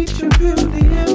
Your beauty. the